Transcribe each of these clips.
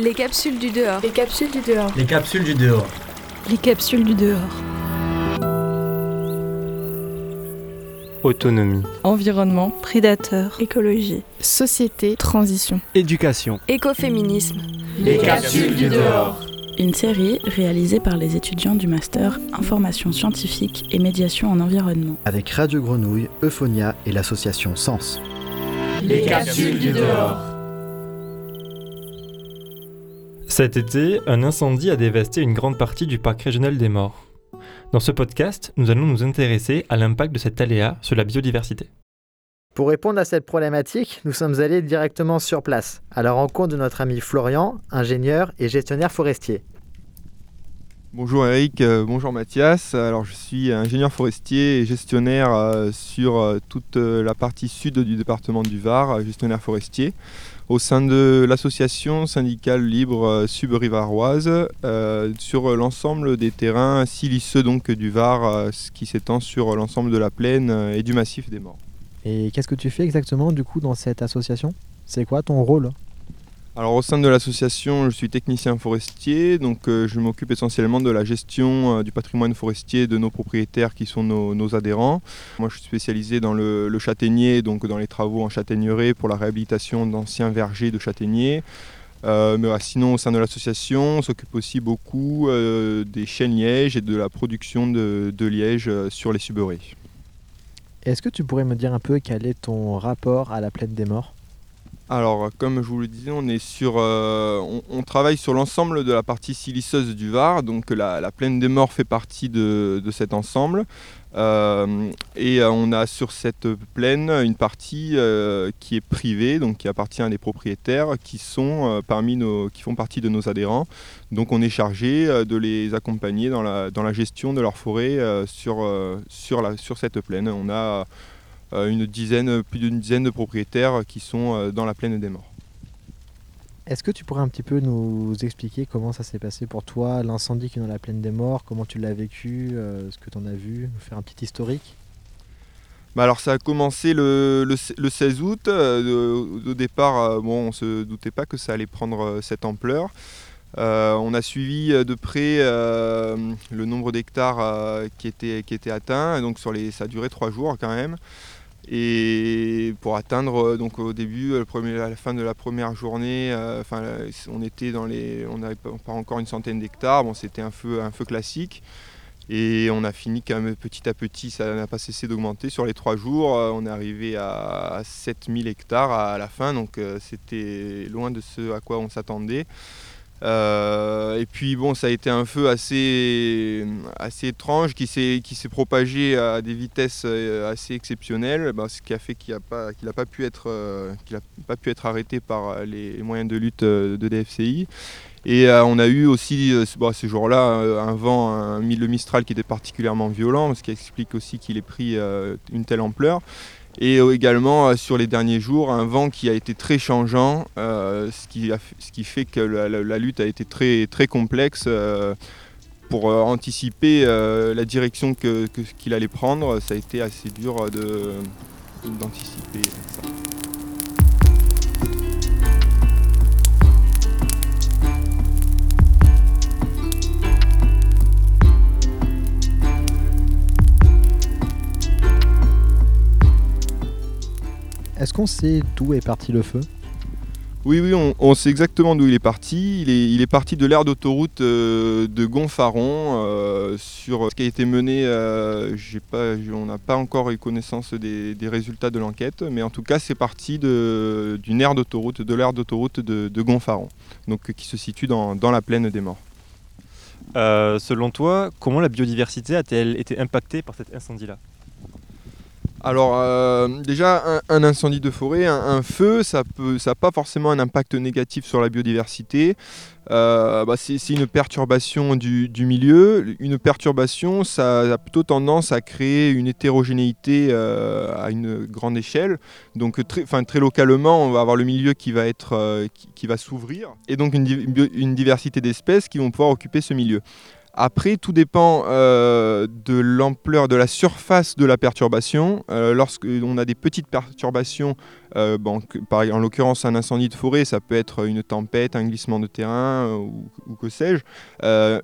Les capsules du dehors. Les capsules du dehors. Les capsules du dehors. Les capsules du dehors. Autonomie. Environnement. Prédateur. Écologie. Société. Transition. Éducation. Écoféminisme. Les capsules du dehors. Une série réalisée par les étudiants du master Information scientifique et médiation en environnement. Avec Radio Grenouille, Euphonia et l'association Sens. Les capsules du dehors. Cet été, un incendie a dévasté une grande partie du parc régional des morts. Dans ce podcast, nous allons nous intéresser à l'impact de cet aléa sur la biodiversité. Pour répondre à cette problématique, nous sommes allés directement sur place, à la rencontre de notre ami Florian, ingénieur et gestionnaire forestier. Bonjour Eric, euh, bonjour Mathias. Alors je suis ingénieur forestier et gestionnaire euh, sur euh, toute la partie sud du département du Var, gestionnaire forestier, au sein de l'association syndicale libre sub-rivaroise sur l'ensemble des terrains siliceux donc du Var, ce qui s'étend sur l'ensemble de la plaine et du massif des morts. Et qu'est-ce que tu fais exactement du coup dans cette association? C'est quoi ton rôle? Alors au sein de l'association, je suis technicien forestier, donc euh, je m'occupe essentiellement de la gestion euh, du patrimoine forestier de nos propriétaires qui sont nos, adhérents. Moi je suis spécialisé dans le, châtaignier, donc dans les travaux en châtaigneraie pour la réhabilitation d'anciens vergers de châtaigniers. Euh, mais sinon au sein de l'association, on s'occupe aussi beaucoup des chênes lièges et de la production de, liège sur les suberées. Est-ce que tu pourrais me dire un peu quel est ton rapport à la plaine des morts? Alors, comme je vous le disais, on, est sur, euh, on, travaille sur l'ensemble de la partie siliceuse du Var, donc la, la plaine des morts fait partie de, cet ensemble. Euh, et euh, on a sur cette plaine une partie qui est privée, donc qui appartient à des propriétaires qui, sont, parmi nos, qui font partie de nos adhérents. Donc on est chargé de les accompagner dans la, dans la gestion de leur forêt sur, sur, la, sur cette plaine. On a une dizaine, plus d'une dizaine de propriétaires qui sont euh, dans la plaine des morts. Est-ce que tu pourrais un petit peu nous expliquer comment ça s'est passé pour toi, l'incendie qui est dans la plaine des morts, comment tu l'as vécu, euh, ce que tu en as vu, nous faire un petit historique? Bah alors ça a commencé le, le, le 16 août. Euh, au, au départ, euh, bon, on ne se doutait pas que ça allait prendre euh, cette ampleur. Euh, on a suivi euh, de près euh, le nombre d'hectares euh, qui, était, qui était atteint. Donc sur les, ça a duré trois jours quand même. Et pour atteindre euh, donc au début, premier, à la fin de la première journée, euh, enfin, euh, on était dans les, on n'avait pas encore une centaine d'hectares. Bon, c'était un feu, un feu classique. Et on a fini quand même petit à petit, ça n'a pas cessé d'augmenter. Sur les trois jours, euh, on est arrivé à 7000 hectares à la fin, donc euh, c'était loin de ce à quoi on s'attendait. Euh, et puis bon, ça a été un feu assez, assez étrange qui s'est, qui s'est propagé à des vitesses euh, assez exceptionnelles, bah, ce qui a fait qu'il n'a pas, qu'il pas, pu être, euh, pas pu être arrêté par les moyens de lutte de DFCI. Et on a eu aussi euh, ce- euh, un vent, un, le Mistral qui était particulièrement violent, ce qui explique aussi qu'il ait pris une telle ampleur. Et euh, également euh, sur les derniers jours, un vent qui a été très changeant, euh, ce, qui ce qui fait que la, lutte a été très, très complexe. pour anticiper la direction que- que- qu'il allait prendre, ça a été assez dur d'anticiper. Est-ce qu'on sait d'où est parti le feu? Oui, oui, on, on sait exactement d'où il est parti. Il est, il est parti de l'aire d'autoroute euh, de Gonfaron euh, sur ce qui a été mené. euh, pas, on n'a pas encore eu connaissance des, des résultats de l'enquête, mais en tout cas, c'est parti de- d'une aire d'autoroute, de l'aire d'autoroute de, de Gonfaron, donc qui se situe dans, dans la plaine des Morts. Euh, selon toi, comment la biodiversité a-t-elle été impactée par cet incendie-là? Alors euh, déjà un, incendie de forêt, un, feu, ça peut, ça n'a pas forcément un impact négatif sur la biodiversité. Euh, bah, c'est une perturbation du, milieu. Une perturbation, ça a plutôt tendance à créer une hétérogénéité euh, à une grande échelle. Donc très, localement, on va avoir le milieu qui va s'ouvrir, et donc une diversité d'espèces qui vont pouvoir occuper ce milieu. Après, tout dépend euh, de l'ampleur, de la surface de la perturbation. Euh, Lorsqu'on a des petites perturbations, euh, en l'occurrence un incendie de forêt, ça peut être une tempête, un glissement de terrain ou, que sais-je.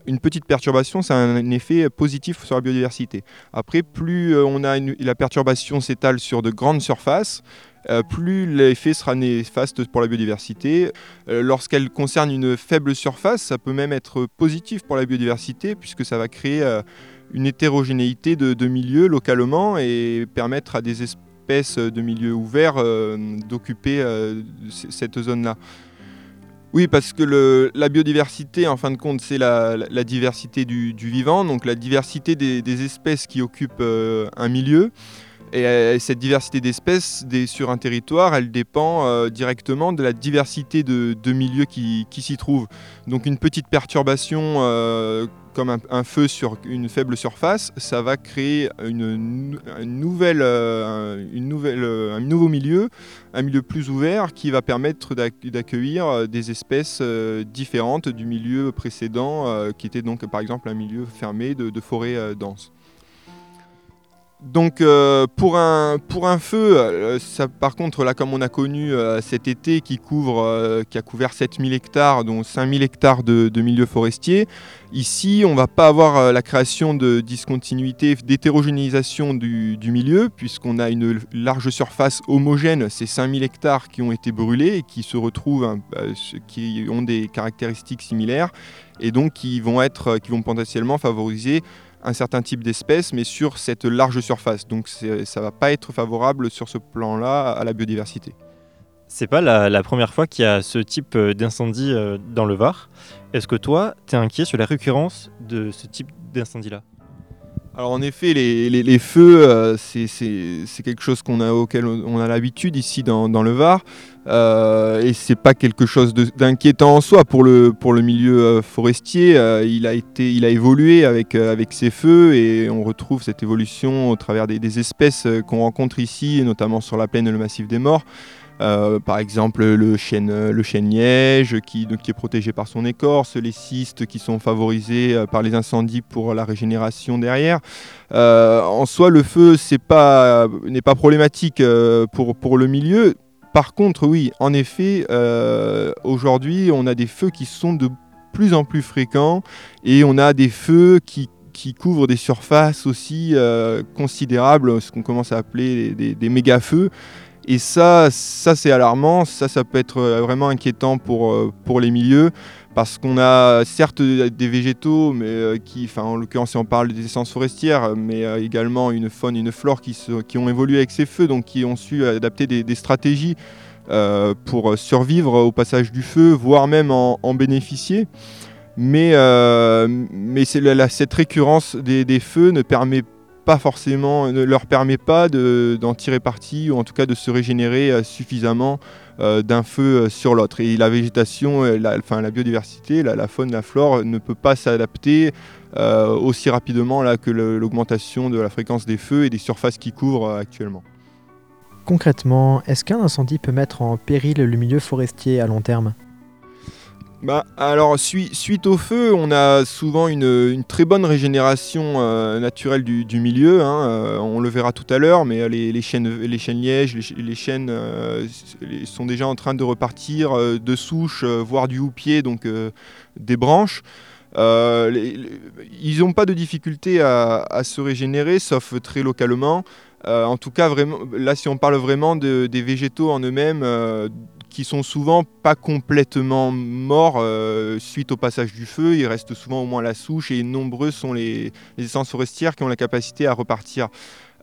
Une petite perturbation, ça a un effet positif sur la biodiversité. Après, plus on a la perturbation s'étale sur de grandes surfaces, euh, plus l'effet sera néfaste pour la biodiversité. Euh, Lorsqu'elle concerne une faible surface, ça peut même être positif pour la biodiversité puisque ça va créer euh, une hétérogénéité de, milieux localement et permettre à des espèces de milieux ouverts d'occuper cette zone-là. Oui, parce que la biodiversité, en fin de compte, c'est la, diversité du, vivant, donc la diversité des, espèces qui occupent un milieu. Et euh, cette diversité d'espèces des- sur un territoire, elle dépend euh, directement de la diversité de, milieux qui, s'y trouvent. Donc une petite perturbation euh, comme un, feu sur une faible surface, ça va créer un nouveau milieu, un milieu plus ouvert qui va permettre d'acc- d'accueillir des espèces différentes du milieu précédent, qui était donc par exemple un milieu fermé de, de forêt dense. Donc euh, pour, un, pour un feu, euh, par contre là comme on a connu euh, cet été qui, couvre, qui a couvert 7000 hectares, dont 5000 hectares de, de milieux forestiers, ici on va pas avoir la création de discontinuité, d'hétérogénéisation du, milieu, puisqu'on a une large surface homogène, ces 5000 hectares qui ont été brûlés et qui se retrouvent, hein, euh, qui ont des caractéristiques similaires, et donc qui vont, être, qui vont potentiellement favoriser un certain type d'espèces, mais sur cette large surface. Donc ça va pas être favorable sur ce plan-là à la biodiversité. C'est pas la, la première fois qu'il y a ce type euh, d'incendie euh, dans le Var. Est-ce que toi, tu es inquiet sur la récurrence de ce type d'incendie-là? Alors en effet, les, feux, euh, c'est- quelque chose qu'on a, auquel on a l'habitude ici dans, le Var. Euh, et c'est pas quelque chose d'inquiétant en soi pour le, milieu euh, forestier. Euh, il, a été, il a évolué avec, avec ces feux et on retrouve cette évolution au travers des, espèces qu'on rencontre ici, notamment sur la plaine et le massif des morts. Euh, par exemple, le chêne, le chêne liège qui, est protégé par son écorce, les cystes qui sont favorisés euh, par les incendies pour la régénération derrière. Euh, en soi, le feu n'est pas problématique pour, le milieu. Par contre, oui, en effet, aujourd'hui, on a des feux qui sont de plus en plus fréquents et on a des feux qui, couvrent des surfaces aussi considérables, ce qu'on commence à appeler des, des méga-feux. Et ça, ça c'est alarmant, ça, ça peut être euh, vraiment inquiétant pour, euh, pour les milieux, parce qu'on a certes des végétaux, mais euh, qui, enfin en l'occurrence si on parle des essences forestières, mais également une faune une flore qui, ont évolué avec ces feux, donc qui ont su adapter des, stratégies pour survivre au passage du feu, voire même en, bénéficier. Mais, mais cette récurrence des, des feux ne permet pas forcément, ne leur permet pas de- d'en tirer parti ou en tout cas de se régénérer euh, suffisamment euh, d'un feu euh, sur l'autre. Et la végétation, la, enfin, la biodiversité, la, faune, la flore ne peut pas s'adapter aussi rapidement là, que l'augmentation de la fréquence des feux et des surfaces qui couvrent actuellement. Concrètement, est-ce qu'un incendie peut mettre en péril le milieu forestier à long terme? Bah, alors, sui- suite au feu, on a souvent une, une très bonne régénération euh, naturelle du, du milieu. hein, euh, on le verra tout à l'heure, mais les, les chênes, les lièges, les, les chênes euh, sont déjà en train de repartir euh, de souches, euh, voire du houppier, donc euh, des branches. Euh, ils n'ont pas de difficulté à, à se régénérer, sauf très localement. Euh, en tout cas, vraiment, là, si on parle vraiment de- des végétaux en eux-mêmes, euh, sont souvent pas complètement morts euh, suite au passage du feu. Il reste souvent au moins la souche et nombreux sont les essences forestières qui ont la capacité à repartir.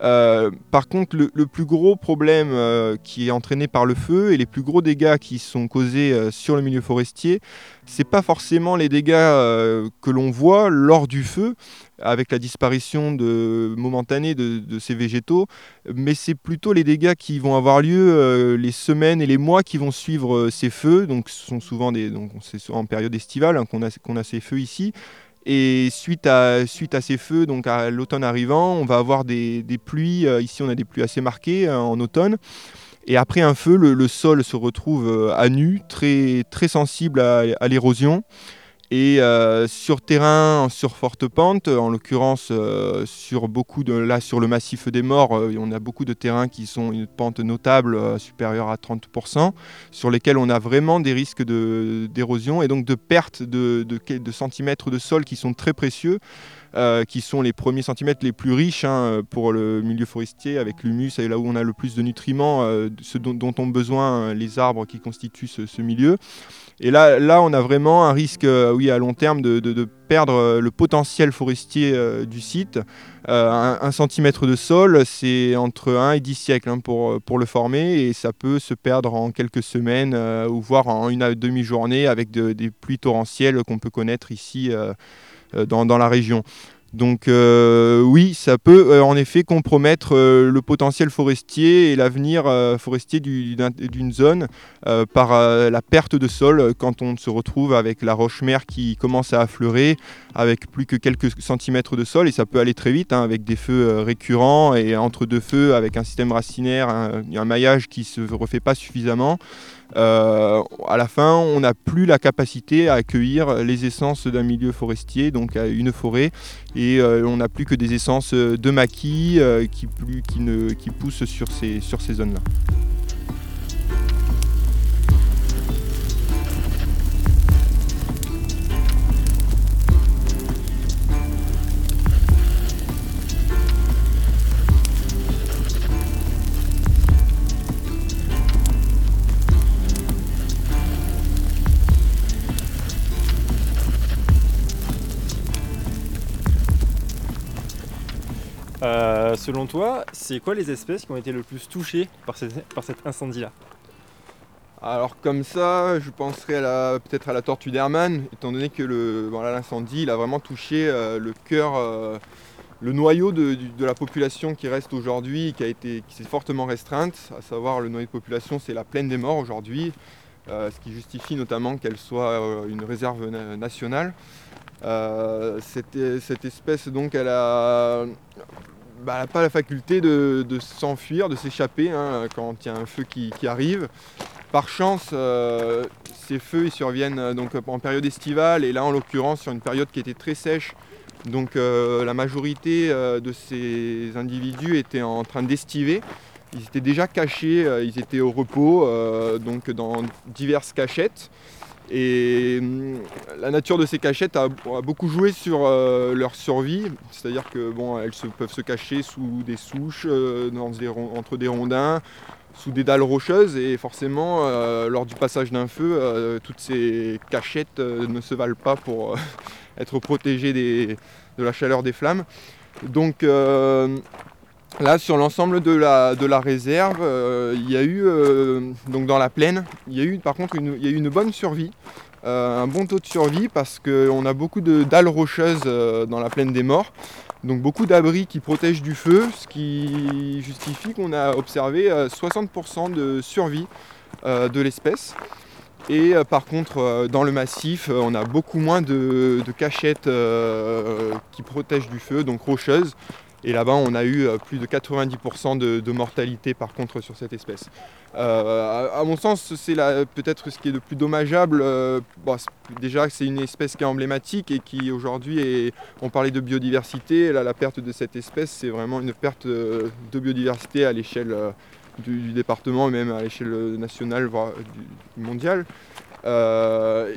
Euh, par contre, le, plus gros problème euh, qui est entraîné par le feu et les plus gros dégâts qui sont causés euh, sur le milieu forestier, c'est pas forcément les dégâts que l'on voit lors du feu, avec la disparition de, momentanée de, ces végétaux, mais c'est plutôt les dégâts qui vont avoir lieu les semaines et les mois qui vont suivre ces feux. Donc, ce sont souvent des, donc c'est en période estivale hein, qu'on a, qu'on a ces feux ici. Et suite à, ces feux, donc à l'automne arrivant, on va avoir des, pluies. euh, ici, on a des pluies assez marquées euh, en automne. Et après un feu, le, sol se retrouve euh, à nu, très, sensible à l'érosion. Et euh, sur terrain, sur forte pente, en l'occurrence euh, sur le massif des morts, euh, on a beaucoup de terrains qui sont une pente notable supérieure à 30%, sur lesquels on a vraiment des risques d'érosion et donc de perte de, centimètres de sol qui sont très précieux. qui sont les premiers centimètres les plus riches hein, pour le milieu forestier avec l'humus et là où on a le plus de nutriments, ce dont, ont besoin les arbres qui constituent ce, milieu. Et là, on a vraiment un risque, à long terme, de, perdre euh, le potentiel forestier euh, du site. Euh, un, centimètre de sol, c'est entre 1 et 10 siècles hein, pour, le former, et ça peut se perdre en quelques semaines, ou voire en une demi-journée avec de- des pluies torrentielles qu'on peut connaître ici dans la région. Donc euh, oui, ça peut euh, en effet compromettre euh, le potentiel forestier et l'avenir forestier du- d'un- d'une zone par la perte de sol quand on se retrouve avec la roche-mère qui commence à affleurer avec plus que quelques centimètres de sol et ça peut aller très vite hein, avec des feux récurrents et entre deux feux avec un système racinaire, un, un maillage qui se refait pas suffisamment. Euh, à la fin, on n'a plus la capacité à accueillir les essences d'un milieu forestier, donc une forêt, et euh, on n'a plus que des essences de maquis euh, qui, poussent sur ces zones-là. Euh, selon toi, c'est quoi les espèces qui ont été le plus touchées par, cet incendie-là Alors comme ça, je penserais peut-être à la tortue d'Hermann, étant donné que l'incendie a vraiment touché euh, le cœur, euh, le noyau de, la population qui reste aujourd'hui, qui qui s'est fortement restreinte, à savoir le noyau de population, c'est la plaine des morts aujourd'hui, ce qui justifie notamment qu'elle soit une réserve na- nationale. Cette espèce donc elle a bah, elle n'a pas la faculté de, s'enfuir, de s'échapper hein, quand il y a un feu qui, arrive. Par chance, euh, ces feux ils surviennent euh, donc en période estivale et là en l'occurrence sur une période qui était très sèche. Donc euh, la majorité de ces individus étaient en train d'estiver. Ils étaient déjà cachés, ils étaient au repos, donc dans diverses cachettes. Et hum, la nature de ces cachettes a, beaucoup joué sur euh, leur survie, c'est-à-dire que bon, elles peuvent se cacher sous des souches, euh, entre des rondins, sous des dalles rocheuses, et forcément, euh, lors du passage d'un feu, toutes ces cachettes ne se valent pas pour être protégées de la chaleur des flammes. Donc Là, sur l'ensemble de la, réserve, euh, il y a eu, euh, donc dans la plaine, il y a eu par contre une, y a une bonne survie, euh, un bon taux de survie parce qu'on a beaucoup de dalles rocheuses dans la plaine des morts, donc beaucoup d'abris qui protègent du feu, ce qui justifie qu'on a observé euh, 60% de survie de l'espèce. Et par contre, dans le massif, on a beaucoup moins de, cachettes qui protègent du feu, donc rocheuses. Et là-bas, on a eu euh, plus de 90% de, mortalité par contre sur cette espèce. Euh, à, mon sens, c'est peut-être ce qui est le plus dommageable. euh, c'est- déjà, c'est une espèce qui est emblématique et qui aujourd'hui. On parlait de biodiversité. Là, la perte de cette espèce, c'est vraiment une perte euh, de biodiversité à l'échelle du, du département même à l'échelle nationale, voire mondiale. Euh,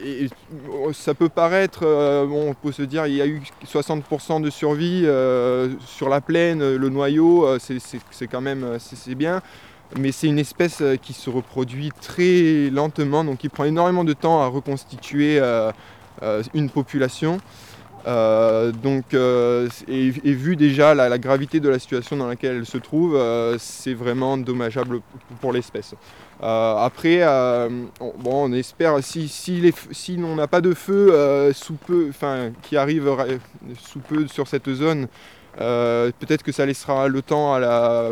oh, ça peut paraître, euh, on peut se dire il y a eu 60% de survie euh, sur la plaine, le noyau, c'est- quand même c'est bien, mais c'est une espèce qui se reproduit très lentement, donc qui prend énormément de temps à reconstituer une population. Donc, et, vu déjà la, la gravité de la situation dans laquelle elle se trouve, c'est vraiment dommageable pour l'espèce. Euh, après, euh, on, bon, on espère si, si, si on n'a pas de feu euh, sous peu, qui arrive sous peu sur cette zone, peut-être que ça laissera le temps à la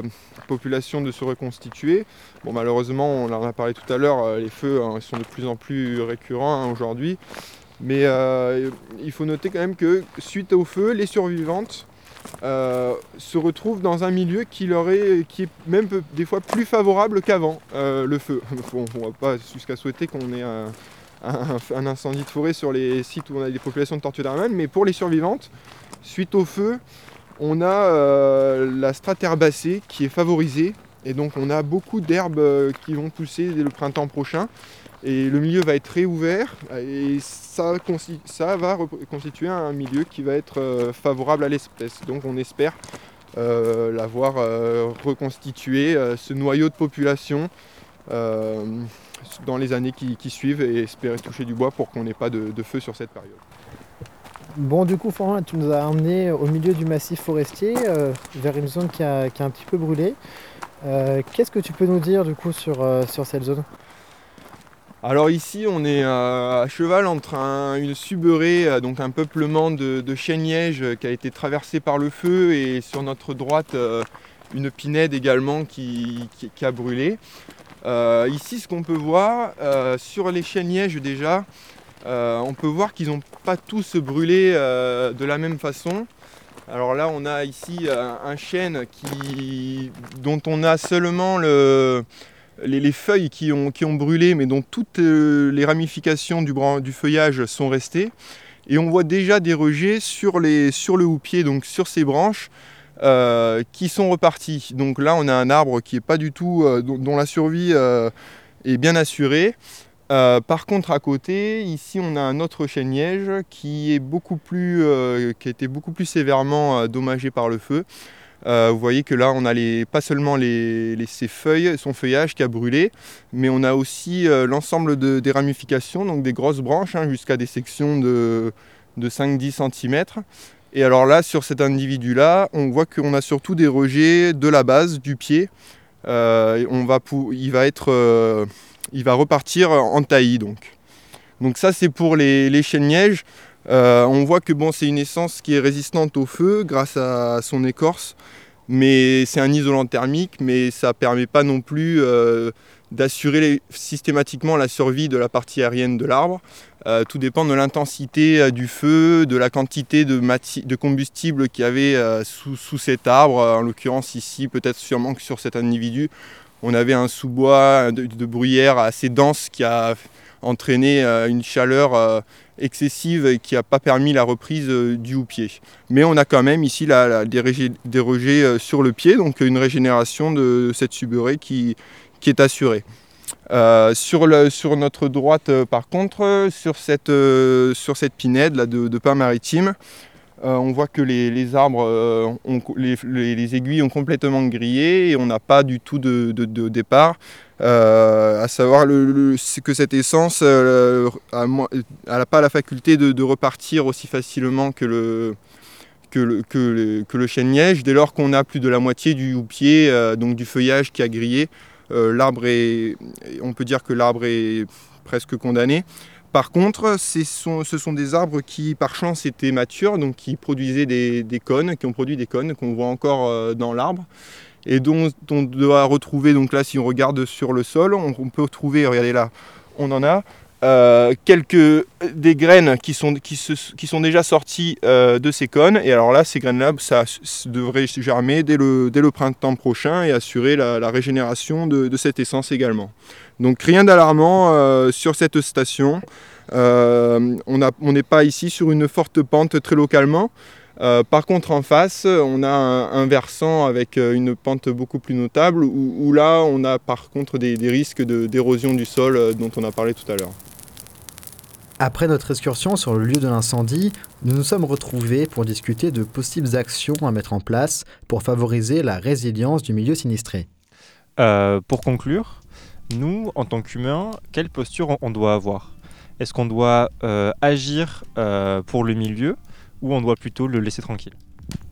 population de se reconstituer. Bon, malheureusement, on en a parlé tout à l'heure, les feux hein, sont de plus en plus récurrents hein, aujourd'hui. Mais il faut noter quand même que suite au feu, les survivantes euh, se retrouvent dans un milieu qui leur est, qui est même des fois plus favorable qu'avant euh, le feu. On va pas jusqu'à souhaiter qu'on ait un, incendie de forêt sur les sites où on a des populations de tortues d'Arman, mais pour les survivantes, suite au feu, on a euh, la strate herbacée qui est favorisée, et donc on a beaucoup d'herbes euh, qui vont pousser dès le printemps prochain, et le milieu va être réouvert, et ça, va constituer un milieu qui va être euh, favorable à l'espèce. Donc on espère l'avoir reconstitué, ce noyau de population dans les années qui, suivent et espérer toucher du bois pour qu'on n'ait pas de, feu sur cette période. Bon, du coup, Florent, tu nous as emmené au milieu du massif forestier, euh, vers une zone qui a, un petit peu brûlé. Euh, qu'est-ce que tu peux nous dire du coup sur, euh, sur cette zone? Alors ici on est à cheval entre une suberée, donc un peuplement de, de chênes qui a été traversé par le feu et sur notre droite une pinède également qui a brûlé. Euh, ici, ce qu'on peut voir, euh, sur les chênes lièges déjà, euh, on peut voir qu'ils n'ont pas tous brûlé de la même façon. Alors là, on a ici un chêne dont on a seulement les, feuilles qui ont, brûlé, mais dont toutes les ramifications du, feuillage sont restées. Et on voit déjà des rejets sur, le houppier, donc sur ces branches, euh, qui sont repartis. Donc là, on a un arbre qui est pas du tout, euh, dont, la survie euh, est bien assurée. Par contre, à côté, ici, on a un autre chêne liège qui est beaucoup plus, qui a été beaucoup plus sévèrement dommagé par le feu. vous voyez que là, on a pas seulement les, ses feuilles, son feuillage qui a brûlé, mais on a aussi l'ensemble des ramifications, donc des grosses branches, hein, jusqu'à des sections de, de 5-10 cm. Et alors là, sur cet individu-là, on voit qu'on a surtout des rejets de la base, du pied. Euh, il, va être, euh, il va repartir en taillis. Donc, donc ça, c'est pour les, les chênes lièges. Euh, on voit que bon, c'est une essence qui est résistante au feu grâce à son écorce. Mais c'est un isolant thermique, mais ça ne permet pas non plus d'assurer systématiquement la survie de la partie aérienne de l'arbre. Euh, tout dépend de l'intensité euh, du feu, de la quantité de, combustible qu'il y avait euh, sous, cet arbre. En l'occurrence ici, peut-être sûrement que sur cet individu, on avait un sous-bois de, bruyère assez dense qui a entraîné une chaleur excessive et qui n'a pas permis la reprise du houppier. Mais on a quand même ici des, rejets, sur le pied, donc une régénération de cette suberée qui, est assurée. Euh, sur, notre droite, euh, par contre, sur cette, euh, sur pinède de, de pain maritime, on voit que les, arbres, ont, les, aiguilles ont complètement grillé et on n'a pas du tout de, départ. à savoir que cette essence n'a pas la faculté de, repartir aussi facilement que le, que le, que le, chêne liège dès lors qu'on a plus de la moitié du houppier, donc du feuillage qui a grillé. Euh, l'arbre est, on peut dire que l'arbre est presque condamné. Par contre, ce sont, des arbres qui, par chance, étaient matures, donc qui produisaient des, cônes, qui ont produit des cônes qu'on voit encore euh, dans l'arbre, et dont, on doit retrouver, donc là, si on regarde sur le sol, on, on peut trouver, regardez là, on en a, euh, quelques des graines qui sont, qui, sont déjà sorties euh, de ces cônes. Et alors là, ces graines-là, ça devrait germer dès le, dès le printemps prochain et assurer la, régénération de, cette essence également. Donc rien d'alarmant euh, sur cette station. on n'est pas ici sur une forte pente très localement. par contre, en face, on a un, versant avec une pente beaucoup plus notable, où, là, on a par contre des risques d'érosion du sol dont on a parlé tout à l'heure. Après notre excursion sur le lieu de l'incendie, nous nous sommes retrouvés pour discuter de possibles actions à mettre en place pour favoriser la résilience du milieu sinistré. Euh, pour conclure, nous, en tant qu'humains, quelle posture on doit avoir? Est-ce qu'on doit euh, agir euh, pour le milieu ou on doit plutôt le laisser tranquille?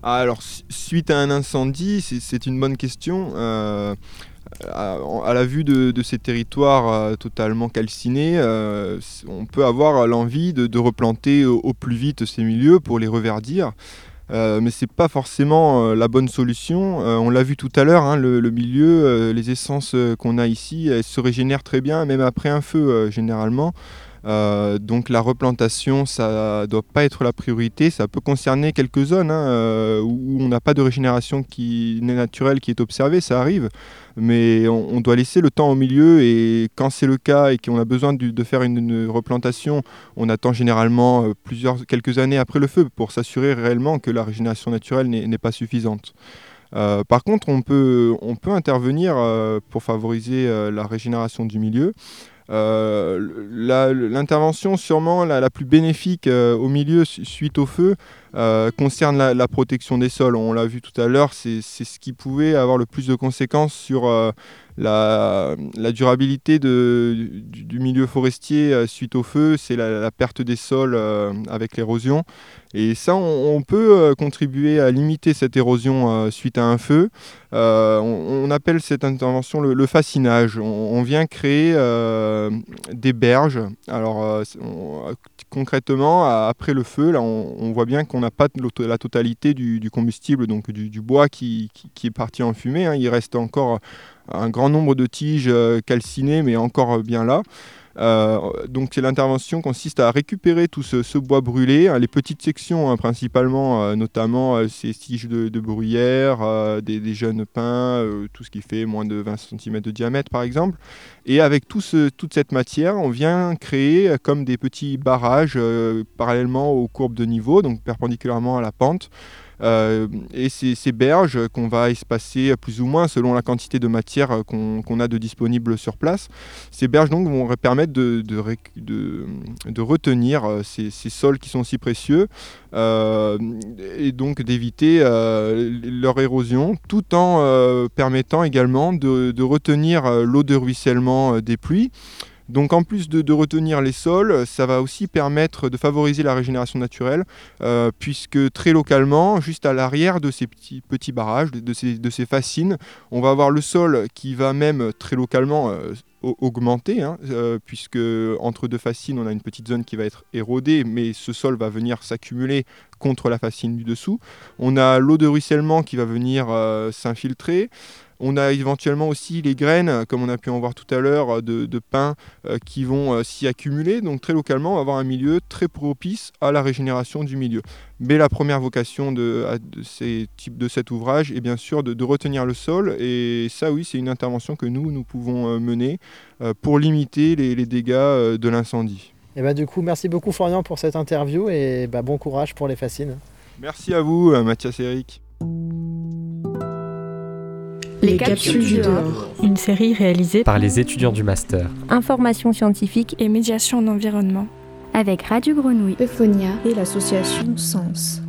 Ah, Alors, suite à un incendie, c'est une bonne question à, la vue de, ces territoires euh, totalement calcinés, euh, on peut avoir l'envie de, replanter au, plus vite ces milieux pour les reverdir. Euh, mais ce n'est pas forcément la bonne solution. on l'a vu tout à l'heure, hein, le, milieu, les essences qu'on a ici, elles se régénèrent très bien, même après un feu généralement. Euh, donc la replantation, ça doit pas être la priorité. Ça peut concerner quelques zones hein, euh, où on n'a pas de régénération qui naturelle qui est observée, ça arrive. Mais on, doit laisser le temps au milieu et quand c'est le cas et qu'on a besoin de, faire une, replantation, on attend généralement euh, plusieurs, quelques années après le feu pour s'assurer réellement que la régénération naturelle n'est pas suffisante. Par contre, on peut, on peut intervenir pour favoriser la régénération du milieu. Euh, L'intervention sûrement la, plus bénéfique euh, au milieu su- suite au feu euh, concerne la, protection des sols. On l'a vu tout à l'heure, c'est ce qui pouvait avoir le plus de conséquences sur la, durabilité du, milieu forestier euh, suite au feu, c'est la, perte des sols euh, avec l'érosion. Et ça, on, peut euh, contribuer à limiter cette érosion suite à un feu. On, appelle cette intervention le, fascinage. On, vient créer des berges. Alors, concrètement, après le feu, on, voit bien qu'on n'a pas la totalité du, combustible, donc du, bois qui est parti en fumée. hein. Il reste encore un grand nombre de tiges euh, calcinées, mais encore euh, bien là. Euh, donc l'intervention consiste à récupérer tout ce, bois brûlé, hein, les petites sections hein, principalement, euh, notamment ces tiges de, bruyère, des, jeunes pins, tout ce qui fait moins de 20 cm de diamètre par exemple. Et avec tout ce- toute cette matière, on vient créer comme des petits barrages parallèlement aux courbes de niveau, donc perpendiculairement à la pente. Euh, et ces, berges qu'on va espacer plus ou moins selon la quantité de matière euh, qu'on a de disponible sur place, ces berges donc vont permettre de, retenir euh, ces, sols qui sont si précieux et donc d'éviter leur érosion tout en permettant également de, retenir l'eau de ruissellement des pluies. Donc en plus de, retenir les sols, ça va aussi permettre de favoriser la régénération naturelle, euh, puisque très localement, juste à l'arrière de ces petits, barrages, de, ces, fascines, on va avoir le sol qui va même très localement euh, au- augmenter, hein, euh, puisque entre deux fascines, on a une petite zone qui va être érodée, mais ce sol va venir s'accumuler contre la fascine du dessous. On a l'eau de ruissellement qui va venir s'infiltrer. On a éventuellement aussi les graines, comme on a pu en voir tout à l'heure, de, de pin euh, qui vont euh, s'y accumuler. Donc très localement, on va avoir un milieu très propice à la régénération du milieu. Mais la première vocation de, ces types, de cet ouvrage est bien sûr de, de retenir le sol. Et ça, oui, c'est une intervention que nous, nous pouvons euh, mener euh, pour limiter les, les dégâts euh, de l'incendie. Et bah du coup, merci beaucoup Florian pour cette interview et bah, bon courage pour les fascines. Merci à vous, euh, Mathias et Eric. Les capsules du dehors. Une série réalisée par les étudiants du master. Information scientifique Et médiation en environnement. avec Radio Grenouille. Euphonia et l'association Sens.